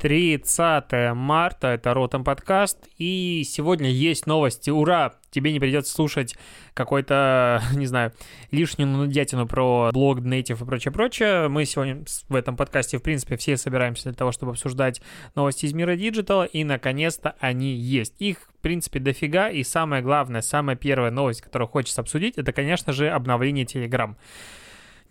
30 марта, это Ротом подкаст, и сегодня есть новости, ура! Тебе не придется слушать какой-то, не знаю, лишнюю нудятину про блог, Native и прочее-прочее. Мы сегодня в этом подкасте, в принципе, все собираемся для того, чтобы обсуждать новости из мира диджитала, и, наконец-то, они есть. Их, в принципе, дофига, и самое главное, самая первая новость, которую хочется обсудить, это, конечно же, обновление Telegram.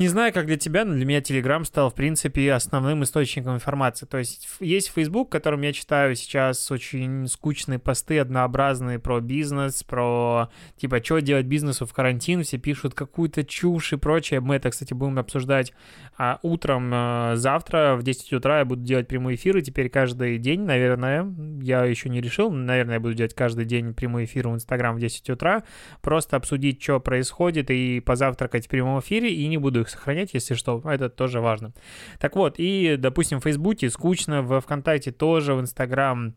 Не знаю, как для тебя, но для меня Telegram стал, в принципе, основным источником информации. То есть есть Facebook, которым я читаю сейчас очень скучные посты, однообразные про бизнес, про, типа, что делать бизнесу в карантин. Все пишут какую-то чушь и прочее. Мы это, кстати, будем обсуждать а, утром а, завтра в 10 утра. Я буду делать прямые эфиры теперь каждый день, наверное. Я еще не решил. Наверное, я буду делать каждый день прямой эфир в Инстаграм в 10 утра. Просто обсудить, что происходит, и позавтракать в прямом эфире, и не буду их их сохранять, если что, это тоже важно. Так вот, и, допустим, в Фейсбуке скучно, в ВКонтакте тоже, в Инстаграм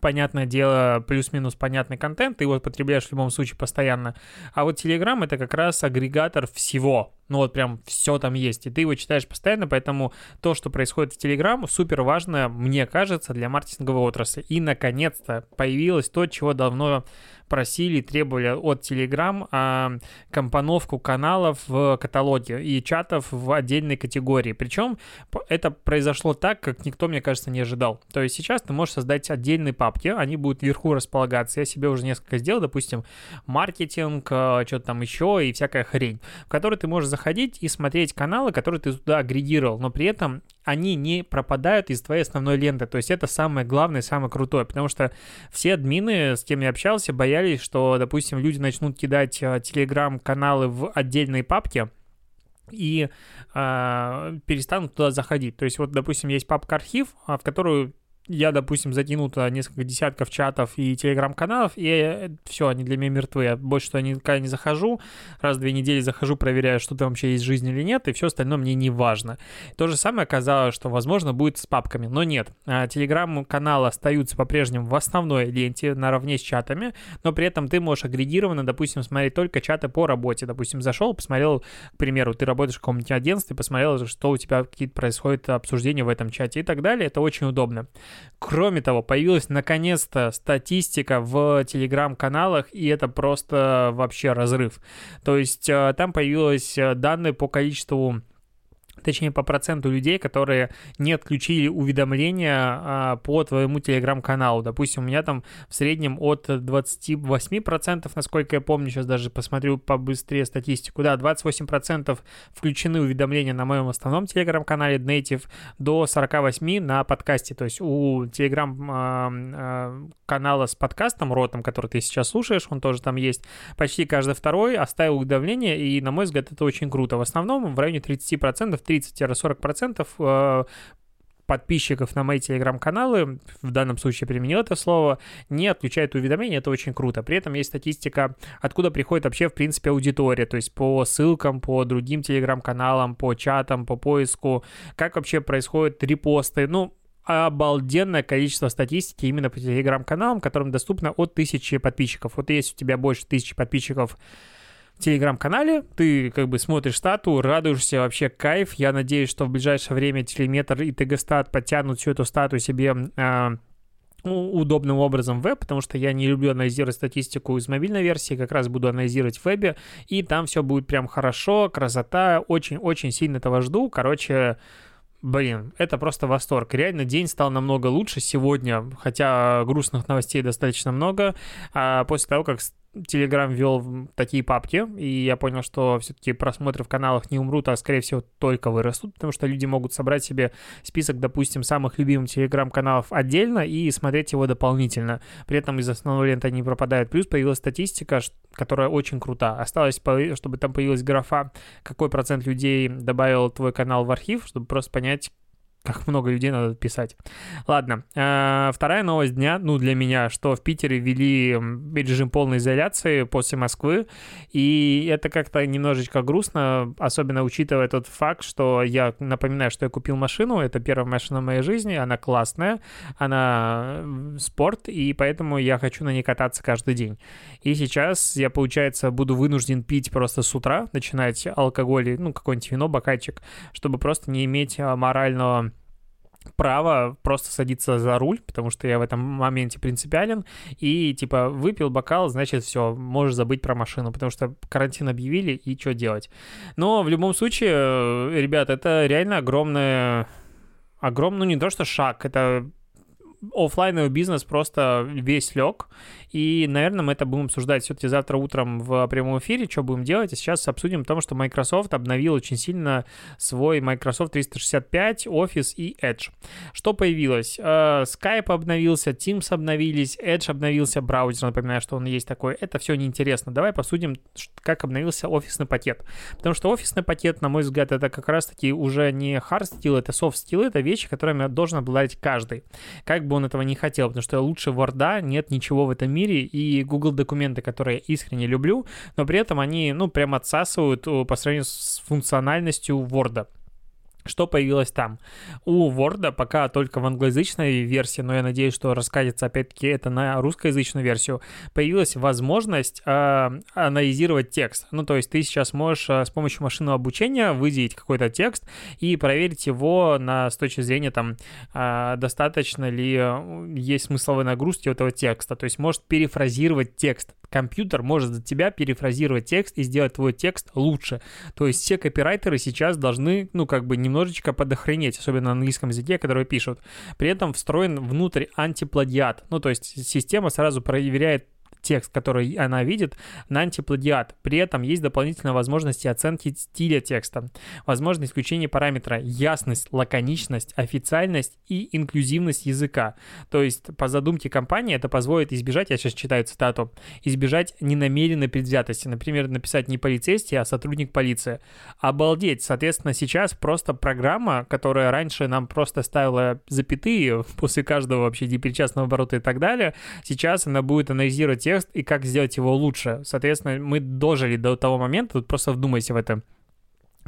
понятное дело, плюс-минус понятный контент, ты его потребляешь в любом случае постоянно. А вот Telegram это как раз агрегатор всего. Ну вот прям все там есть, и ты его читаешь постоянно, поэтому то, что происходит в Telegram, супер важно, мне кажется, для маркетинговой отрасли. И, наконец-то, появилось то, чего давно просили, требовали от Telegram а, компоновку каналов в каталоге и чатов в отдельной категории. Причем это произошло так, как никто, мне кажется, не ожидал. То есть сейчас ты можешь создать отдельные папки, они будут вверху располагаться. Я себе уже несколько сделал, допустим, маркетинг, а, что-то там еще и всякая хрень, в которой ты можешь заходить и смотреть каналы, которые ты туда агрегировал, но при этом они не пропадают из твоей основной ленты. То есть это самое главное, самое крутое, потому что все админы, с кем я общался, боялись, что, допустим, люди начнут кидать э, телеграм-каналы в отдельные папки, и э, перестанут туда заходить. То есть вот, допустим, есть папка архив, а, в которую я, допустим, затянул туда несколько десятков чатов и телеграм-каналов, и э, все, они для меня мертвы. Я больше туда никогда не захожу. Раз в две недели захожу, проверяю, что там вообще есть жизнь или нет, и все остальное мне не важно. То же самое оказалось, что, возможно, будет с папками, но нет. А, телеграм-каналы остаются по-прежнему в основной ленте наравне с чатами, но при этом ты можешь агрегированно, допустим, смотреть только чаты по работе. Допустим, зашел, посмотрел, к примеру, ты работаешь в каком-нибудь агентстве, посмотрел, что у тебя какие-то происходят обсуждения в этом чате и так далее. Это очень удобно. Кроме того, появилась наконец-то статистика в телеграм-каналах, и это просто вообще разрыв. То есть э, там появились э, данные по количеству точнее по проценту людей, которые не отключили уведомления а, по твоему телеграм-каналу. Допустим, у меня там в среднем от 28%, насколько я помню, сейчас даже посмотрю побыстрее статистику, да, 28% включены уведомления на моем основном телеграм-канале Native, до 48% на подкасте, то есть у телеграм-канала а, с подкастом Ротом, который ты сейчас слушаешь, он тоже там есть, почти каждый второй оставил уведомление, и, на мой взгляд, это очень круто. В основном в районе 30%, 30-40% э, подписчиков на мои телеграм-каналы, в данном случае применил это слово, не отключают уведомления, это очень круто. При этом есть статистика, откуда приходит вообще, в принципе, аудитория, то есть по ссылкам, по другим телеграм-каналам, по чатам, по поиску, как вообще происходят репосты, ну, обалденное количество статистики именно по телеграм-каналам, которым доступно от тысячи подписчиков. Вот если у тебя больше тысячи подписчиков телеграм-канале, ты как бы смотришь стату, радуешься, вообще кайф. Я надеюсь, что в ближайшее время телеметр и ТГ-стат подтянут всю эту стату себе э, удобным образом в веб, потому что я не люблю анализировать статистику из мобильной версии, как раз буду анализировать в вебе, и там все будет прям хорошо, красота, очень-очень сильно этого жду. Короче, Блин, это просто восторг. Реально день стал намного лучше сегодня, хотя грустных новостей достаточно много. А после того, как Telegram ввел такие папки, и я понял, что все-таки просмотры в каналах не умрут, а, скорее всего, только вырастут, потому что люди могут собрать себе список, допустим, самых любимых Telegram-каналов отдельно и смотреть его дополнительно. При этом из основной ленты не пропадают. Плюс появилась статистика, которая очень крута. Осталось, чтобы там появилась графа, какой процент людей добавил твой канал в архив, чтобы просто понять, как много людей надо писать. Ладно, э, вторая новость дня, ну, для меня, что в Питере ввели режим полной изоляции после Москвы, и это как-то немножечко грустно, особенно учитывая тот факт, что я напоминаю, что я купил машину, это первая машина в моей жизни, она классная, она спорт, и поэтому я хочу на ней кататься каждый день. И сейчас я, получается, буду вынужден пить просто с утра, начинать алкоголь, ну, какой-нибудь вино, бокальчик, чтобы просто не иметь а, морального право просто садиться за руль, потому что я в этом моменте принципиален, и типа выпил бокал, значит все, можешь забыть про машину, потому что карантин объявили, и что делать. Но в любом случае, э, ребят, это реально огромное огромный, ну не то что шаг, это офлайновый бизнес просто весь лег, и, наверное, мы это будем обсуждать все-таки завтра утром в прямом эфире, что будем делать. А сейчас обсудим то, что Microsoft обновил очень сильно свой Microsoft 365, Office и Edge. Что появилось? Э, Skype обновился, Teams обновились, Edge обновился, браузер, напоминаю, что он есть такой. Это все неинтересно. Давай посудим, как обновился офисный пакет. Потому что офисный пакет, на мой взгляд, это как раз-таки уже не hard skill, это soft skill, это вещи, которыми должен обладать каждый. Как бы он этого не хотел, потому что лучше Word нет ничего в этом мире, и Google документы, которые я искренне люблю, но при этом они, ну, прям отсасывают э, по сравнению с функциональностью Word. Что появилось там? У Word пока только в англоязычной версии, но я надеюсь, что раскатится опять-таки это на русскоязычную версию, появилась возможность э, анализировать текст. Ну, то есть ты сейчас можешь э, с помощью машинного обучения выделить какой-то текст и проверить его на, с точки зрения там, э, достаточно ли есть смысловой нагрузки у этого текста. То есть может перефразировать текст компьютер может за тебя перефразировать текст и сделать твой текст лучше. То есть все копирайтеры сейчас должны, ну, как бы немножечко подохренеть, особенно на английском языке, который пишут. При этом встроен внутрь антиплагиат. Ну, то есть система сразу проверяет текст, который она видит, на антиплагиат. При этом есть дополнительная возможность оценки стиля текста, возможность исключения параметра ясность, лаконичность, официальность и инклюзивность языка. То есть по задумке компании это позволит избежать, я сейчас читаю цитату, избежать ненамеренной предвзятости. Например, написать не полицейский, а сотрудник полиции. Обалдеть. Соответственно, сейчас просто программа, которая раньше нам просто ставила запятые после каждого вообще депричастного оборота и так далее, сейчас она будет анализировать текст и как сделать его лучше. Соответственно, мы дожили до того момента, тут просто вдумайся в это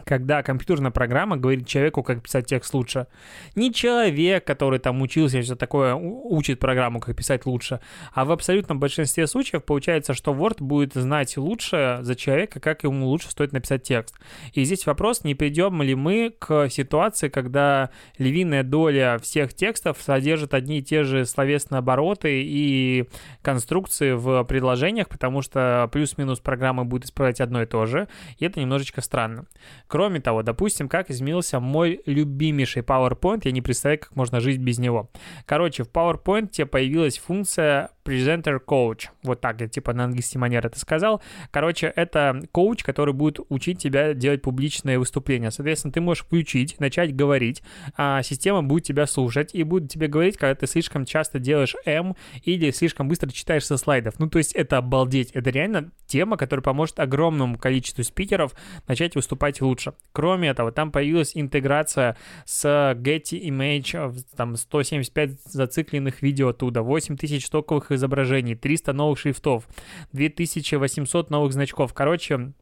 когда компьютерная программа говорит человеку, как писать текст лучше. Не человек, который там учился и все такое, учит программу, как писать лучше, а в абсолютном большинстве случаев получается, что Word будет знать лучше за человека, как ему лучше стоит написать текст. И здесь вопрос, не придем ли мы к ситуации, когда львиная доля всех текстов содержит одни и те же словесные обороты и конструкции в предложениях, потому что плюс-минус программа будет исправлять одно и то же, и это немножечко странно. Кроме того, допустим, как изменился мой любимейший PowerPoint, я не представляю, как можно жить без него. Короче, в PowerPoint появилась функция Presenter Coach. Вот так я типа на английский манер это сказал. Короче, это коуч, который будет учить тебя делать публичные выступления. Соответственно, ты можешь включить, начать говорить, а система будет тебя слушать и будет тебе говорить, когда ты слишком часто делаешь М или слишком быстро читаешь со слайдов. Ну, то есть это обалдеть. Это реально тема, которая поможет огромному количеству спикеров начать выступать лучше. Кроме этого, там появилась интеграция с Getty Image, там 175 зацикленных видео оттуда, 8000 стоковых изображений, 300 новых шрифтов, 2800 новых значков. Короче,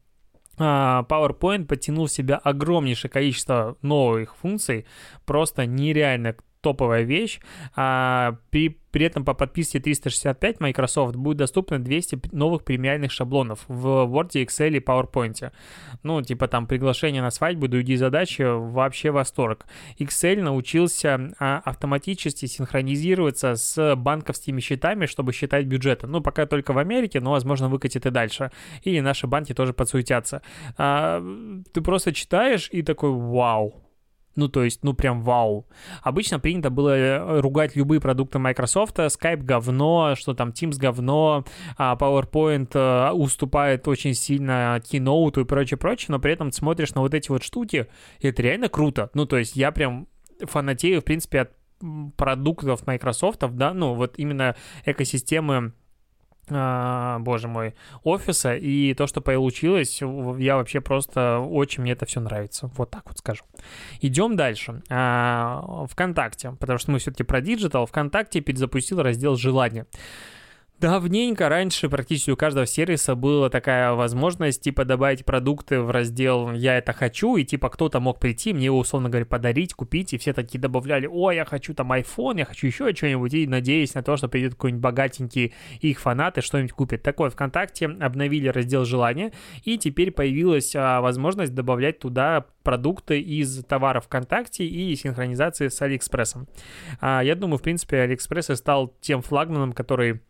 а, PowerPoint подтянул в себя огромнейшее количество новых функций, просто нереально топовая вещь. А, при при этом по подписке 365 Microsoft будет доступно 200 новых премиальных шаблонов в Word, Excel и PowerPoint. Ну, типа там приглашение на свадьбу, другие задачи, вообще восторг. Excel научился а, автоматически синхронизироваться с банковскими счетами, чтобы считать бюджеты. Ну, пока только в Америке, но, возможно, выкатит и дальше. И наши банки тоже подсуетятся. А, ты просто читаешь и такой, вау, ну, то есть, ну, прям вау. Обычно принято было э, ругать любые продукты Microsoft. Skype говно, что там Teams говно, а PowerPoint э, уступает очень сильно Keynote и прочее-прочее, но при этом смотришь на вот эти вот штуки, и это реально круто. Ну, то есть, я прям фанатею, в принципе, от продуктов Microsoft, да, ну, вот именно экосистемы боже мой, офиса, и то, что получилось, я вообще просто очень мне это все нравится, вот так вот скажу. Идем дальше. А, ВКонтакте, потому что мы все-таки про диджитал, ВКонтакте перезапустил раздел «Желания». Давненько раньше практически у каждого сервиса была такая возможность, типа, добавить продукты в раздел «Я это хочу», и, типа, кто-то мог прийти, мне его, условно говоря, подарить, купить, и все такие добавляли «О, я хочу там iPhone, я хочу еще что-нибудь», и надеясь на то, что придет какой-нибудь богатенький их фанат и что-нибудь купит. Такое ВКонтакте обновили раздел «Желания», и теперь появилась а, возможность добавлять туда продукты из товаров ВКонтакте и синхронизации с Алиэкспрессом. А, я думаю, в принципе, Алиэкспресс стал тем флагманом, который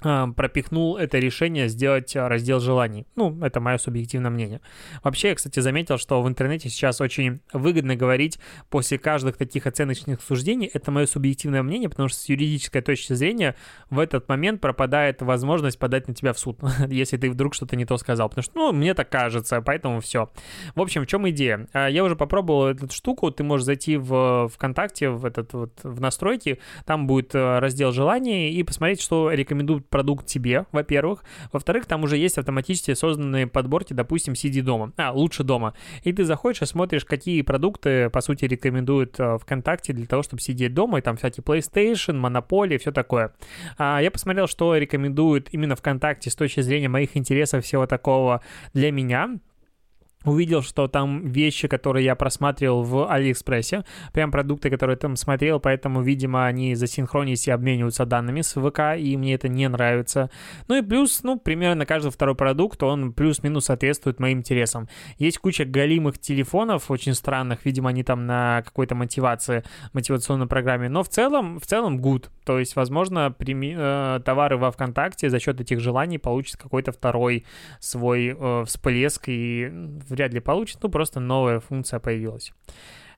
пропихнул это решение сделать а, раздел желаний. Ну, это мое субъективное мнение. Вообще, я, кстати, заметил, что в интернете сейчас очень выгодно говорить после каждых таких оценочных суждений. Это мое субъективное мнение, потому что с юридической точки зрения в этот момент пропадает возможность подать на тебя в суд, если ты вдруг что-то не то сказал. Потому что, ну, мне так кажется, поэтому все. В общем, в чем идея? А, я уже попробовал эту штуку. Ты можешь зайти в ВКонтакте, в этот вот в настройки, там будет раздел желаний и посмотреть, что рекомендуют продукт тебе, во-первых. Во-вторых, там уже есть автоматически созданные подборки, допустим, сиди дома. А, лучше дома. И ты заходишь и смотришь, какие продукты, по сути, рекомендуют э, ВКонтакте для того, чтобы сидеть дома. И там всякие PlayStation, Monopoly, все такое. А, я посмотрел, что рекомендуют именно ВКонтакте с точки зрения моих интересов, всего такого для меня увидел, что там вещи, которые я просматривал в Алиэкспрессе, прям продукты, которые там смотрел, поэтому, видимо, они засинхронились и обмениваются данными с ВК, и мне это не нравится. Ну и плюс, ну, примерно каждый второй продукт, он плюс-минус соответствует моим интересам. Есть куча галимых телефонов, очень странных, видимо, они там на какой-то мотивации, мотивационной программе, но в целом, в целом good. То есть, возможно, прими, э, товары во ВКонтакте за счет этих желаний получат какой-то второй свой э, всплеск и вряд ли получит, ну просто новая функция появилась.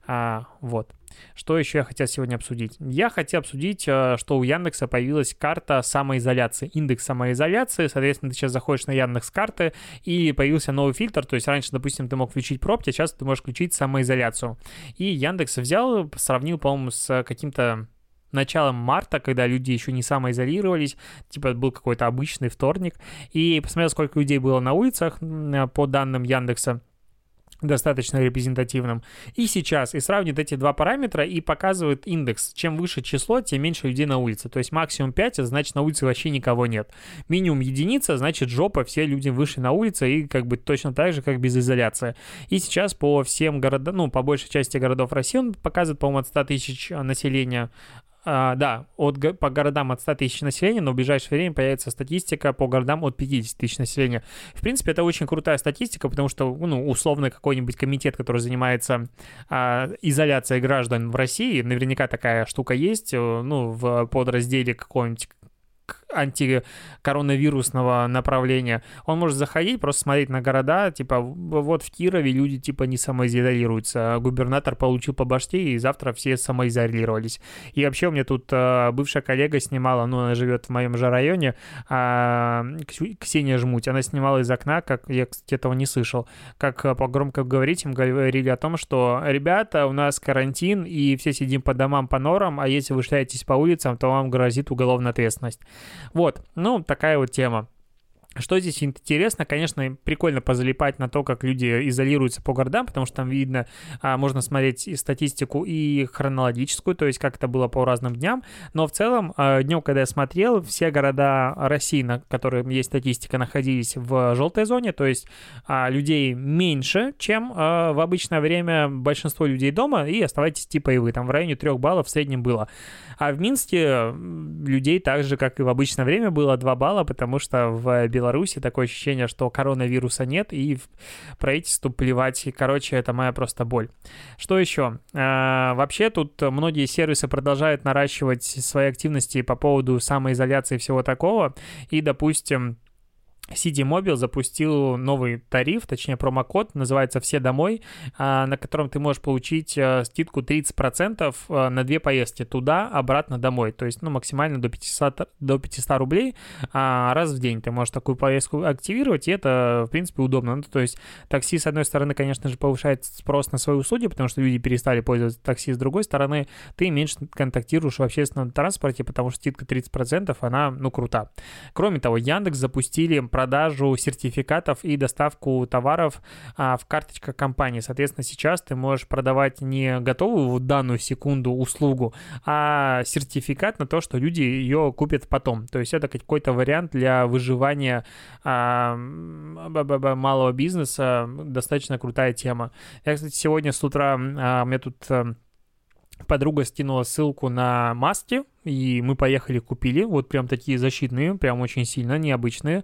А, вот. Что еще я хотел сегодня обсудить? Я хотел обсудить, э, что у Яндекса появилась карта самоизоляции, индекс самоизоляции. Соответственно, ты сейчас заходишь на Яндекс карты и появился новый фильтр. То есть раньше, допустим, ты мог включить пробки, а сейчас ты можешь включить самоизоляцию. И Яндекс взял, сравнил, по-моему, с каким-то началом марта, когда люди еще не самоизолировались, типа был какой-то обычный вторник, и посмотрел, сколько людей было на улицах, по данным Яндекса, достаточно репрезентативным. И сейчас, и сравнит эти два параметра и показывает индекс. Чем выше число, тем меньше людей на улице. То есть максимум 5, а значит на улице вообще никого нет. Минимум единица, значит жопа, все люди вышли на улице и как бы точно так же, как без изоляции. И сейчас по всем городам, ну, по большей части городов России он показывает, по-моему, от 100 тысяч населения а, да, от, по городам от 100 тысяч населения, но в ближайшее время появится статистика по городам от 50 тысяч населения. В принципе, это очень крутая статистика, потому что, ну, условно, какой-нибудь комитет, который занимается а, изоляцией граждан в России, наверняка такая штука есть, э, ну, в подразделе какого-нибудь антикоронавирусного направления, он может заходить, просто смотреть на города, типа, вот в Кирове люди, типа, не самоизолируются, губернатор получил по башке, и завтра все самоизолировались. И вообще у меня тут э, бывшая коллега снимала, ну, она живет в моем же районе, э, Ксения Жмуть, она снимала из окна, как, я, кстати, этого не слышал, как по громко говорить, им говорили о том, что, ребята, у нас карантин, и все сидим по домам, по норам, а если вы шляетесь по улицам, то вам грозит уголовная ответственность. Вот, ну, такая вот тема. Что здесь интересно, конечно, прикольно позалипать на то, как люди изолируются по городам, потому что там видно, а, можно смотреть и статистику, и хронологическую, то есть как это было по разным дням, но в целом а, днем, когда я смотрел, все города России, на которых есть статистика, находились в желтой зоне, то есть а, людей меньше, чем в обычное время большинство людей дома, и оставайтесь типа и вы, там в районе 3 баллов в среднем было. А в Минске людей так же, как и в обычное время, было 2 балла, потому что в Беларуси такое ощущение, что коронавируса нет, и правительству плевать. И, короче, это моя просто боль. Что еще? А, вообще тут многие сервисы продолжают наращивать свои активности по поводу самоизоляции и всего такого. И, допустим, City Mobile запустил новый тариф, точнее промокод, называется «Все домой», а, на котором ты можешь получить э, скидку 30% э, на две поездки туда, обратно домой. То есть, ну, максимально до 500, до 500 рублей а, раз в день ты можешь такую поездку активировать, и это, в принципе, удобно. Ну, то есть, такси, с одной стороны, конечно же, повышает спрос на свои услуги, потому что люди перестали пользоваться такси, с другой стороны, ты меньше контактируешь в общественном транспорте, потому что скидка 30%, она, ну, крута. Кроме того, Яндекс запустили продажу сертификатов и доставку товаров а, в карточках компании. Соответственно, сейчас ты можешь продавать не готовую в данную секунду услугу, а сертификат на то, что люди ее купят потом. То есть это какой-то вариант для выживания а, малого бизнеса. Достаточно крутая тема. Я, кстати, сегодня с утра а, мне тут а, подруга скинула ссылку на маски, и мы поехали купили, вот прям такие защитные, прям очень сильно необычные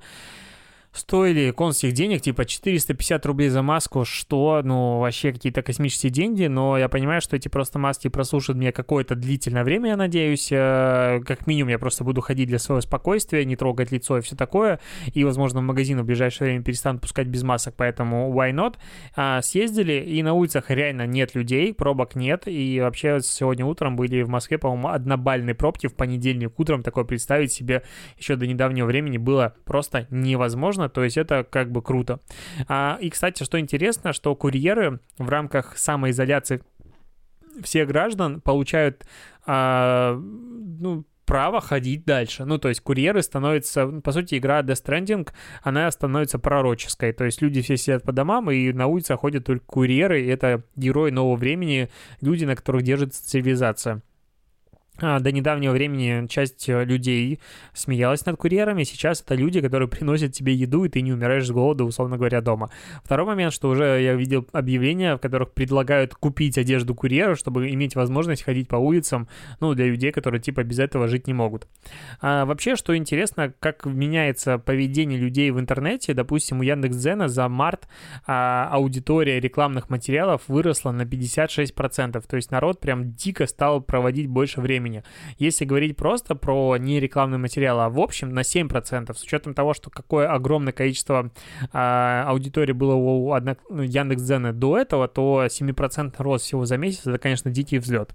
стоили конских денег, типа 450 рублей за маску, что, ну, вообще какие-то космические деньги, но я понимаю, что эти просто маски прослушают мне какое-то длительное время, я надеюсь, э, как минимум я просто буду ходить для своего спокойствия, не трогать лицо и все такое, и, возможно, в магазин в ближайшее время перестанут пускать без масок, поэтому why not? А, съездили, и на улицах реально нет людей, пробок нет, и вообще сегодня утром были в Москве, по-моему, однобальные пробки в понедельник утром, такое представить себе еще до недавнего времени было просто невозможно, то есть это как бы круто. А, и, кстати, что интересно, что курьеры в рамках самоизоляции всех граждан получают а, ну, право ходить дальше. Ну, то есть курьеры становятся, по сути, игра Death Stranding, она становится пророческой. То есть люди все сидят по домам, и на улице ходят только курьеры, и это герои нового времени, люди, на которых держится цивилизация. А, до недавнего времени часть э, людей смеялась над курьерами, сейчас это люди, которые приносят тебе еду, и ты не умираешь с голода, условно говоря, дома. Второй момент, что уже я видел объявления, в которых предлагают купить одежду курьера, чтобы иметь возможность ходить по улицам, ну, для людей, которые типа без этого жить не могут. А вообще, что интересно, как меняется поведение людей в интернете, допустим, у Яндекс.Дзена за март а, аудитория рекламных материалов выросла на 56%, то есть народ прям дико стал проводить больше времени времени. Если говорить просто про не рекламный материал, а в общем на 7%, с учетом того, что какое огромное количество а, аудитории было у одно, ну, Яндекс.Дзена до этого, то 7% рост всего за месяц, это, конечно, дикий взлет.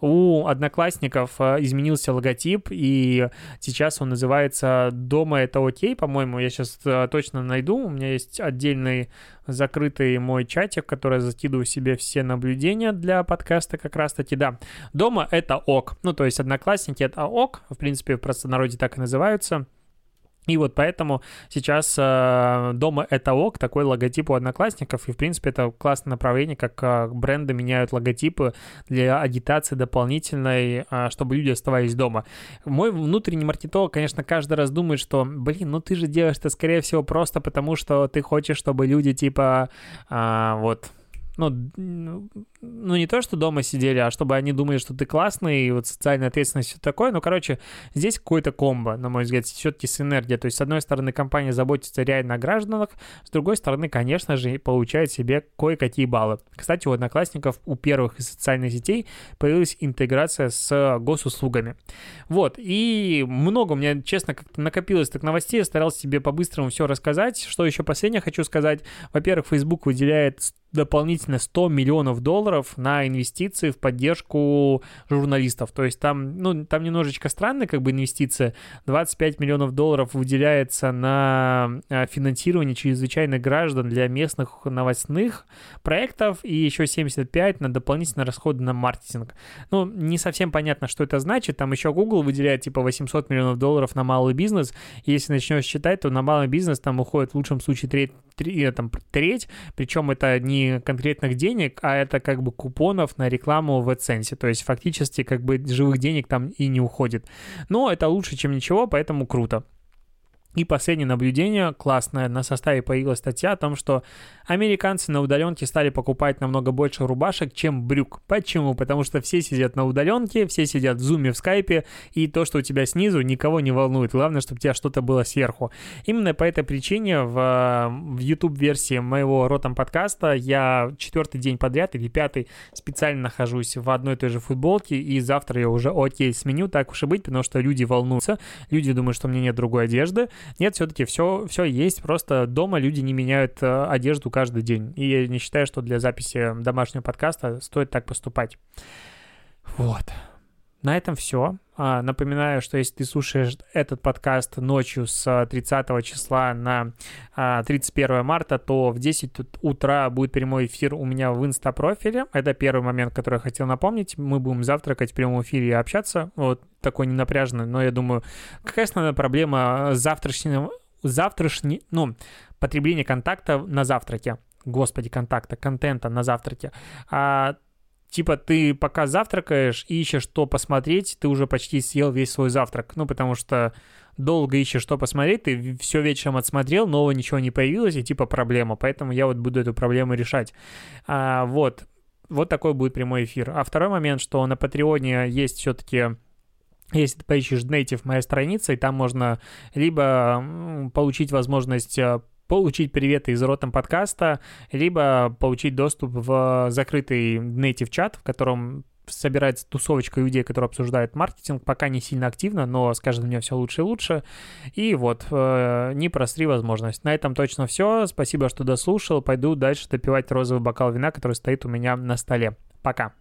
У одноклассников а, изменился логотип, и сейчас он называется «Дома это окей», по-моему, я сейчас а, точно найду, у меня есть отдельный закрытый мой чатик, который я закидываю себе все наблюдения для подкаста как раз-таки, да. Дома это ок. Ну, то есть одноклассники это ок, в принципе, в простонародье так и называются. И вот поэтому сейчас э, дома это ок, такой логотип у одноклассников, и в принципе это классное направление, как э, бренды меняют логотипы для агитации дополнительной, э, чтобы люди оставались дома. Мой внутренний маркетолог, конечно, каждый раз думает, что, блин, ну ты же делаешь это, скорее всего, просто потому, что ты хочешь, чтобы люди типа э, вот ну, ну, не то, что дома сидели, а чтобы они думали, что ты классный, и вот социальная ответственность, все такое. Ну, короче, здесь какой-то комбо, на мой взгляд, все-таки синергия. То есть, с одной стороны, компания заботится реально о гражданах, с другой стороны, конечно же, получает себе кое-какие баллы. Кстати, у одноклассников, у первых из социальных сетей появилась интеграция с госуслугами. Вот, и много у меня, честно, как-то накопилось так новостей, я старался себе по-быстрому все рассказать. Что еще последнее хочу сказать? Во-первых, Facebook выделяет дополнительно 100 миллионов долларов на инвестиции в поддержку журналистов. То есть там, ну, там немножечко странная как бы инвестиция. 25 миллионов долларов выделяется на а, финансирование чрезвычайных граждан для местных новостных проектов и еще 75 на дополнительные расходы на маркетинг. Ну, не совсем понятно, что это значит. Там еще Google выделяет типа 800 миллионов долларов на малый бизнес. Если начнешь считать, то на малый бизнес там уходит в лучшем случае треть, треть, там, треть причем это не конкретных денег, а это как бы купонов на рекламу в AdSense. То есть фактически как бы живых денег там и не уходит. Но это лучше, чем ничего, поэтому круто. И последнее наблюдение классное. На составе появилась статья о том, что американцы на удаленке стали покупать намного больше рубашек, чем брюк. Почему? Потому что все сидят на удаленке, все сидят в зуме, в скайпе, и то, что у тебя снизу, никого не волнует. Главное, чтобы у тебя что-то было сверху. Именно по этой причине в, в YouTube-версии моего ротом подкаста я четвертый день подряд или пятый специально нахожусь в одной и той же футболке, и завтра я уже окей сменю, так уж и быть, потому что люди волнуются, люди думают, что у меня нет другой одежды, Нет, все-таки все, все есть, просто дома люди не меняют э, одежду каждый день. И я не считаю, что для записи домашнего подкаста стоит так поступать. Вот. На этом все. А, напоминаю, что если ты слушаешь этот подкаст ночью с 30 числа на 31 а, марта, то в 10 утра будет прямой эфир у меня в инста-профиле. Это первый момент, который я хотел напомнить. Мы будем завтракать в прямом эфире и общаться. Вот такой ненапряженный, но я думаю, какая основная проблема завтрашнего, завтрашний, ну, потребление контакта на завтраке? Господи, контакта, контента на завтраке. А, типа ты пока завтракаешь и ищешь, что посмотреть, ты уже почти съел весь свой завтрак. Ну, потому что долго ищешь, что посмотреть, ты все вечером отсмотрел, нового ничего не появилось, и типа проблема. Поэтому я вот буду эту проблему решать. А, вот. Вот такой будет прямой эфир. А второй момент, что на Патреоне есть все-таки если ты поищешь Native моя страница, и там можно либо получить возможность а, получить приветы из ротом подкаста, либо получить доступ в закрытый native чат, в котором собирается тусовочка людей, которые обсуждают маркетинг, пока не сильно активно, но с каждым днем все лучше и лучше. И вот, э, не просри возможность. На этом точно все. Спасибо, что дослушал. Пойду дальше допивать розовый бокал вина, который стоит у меня на столе. Пока.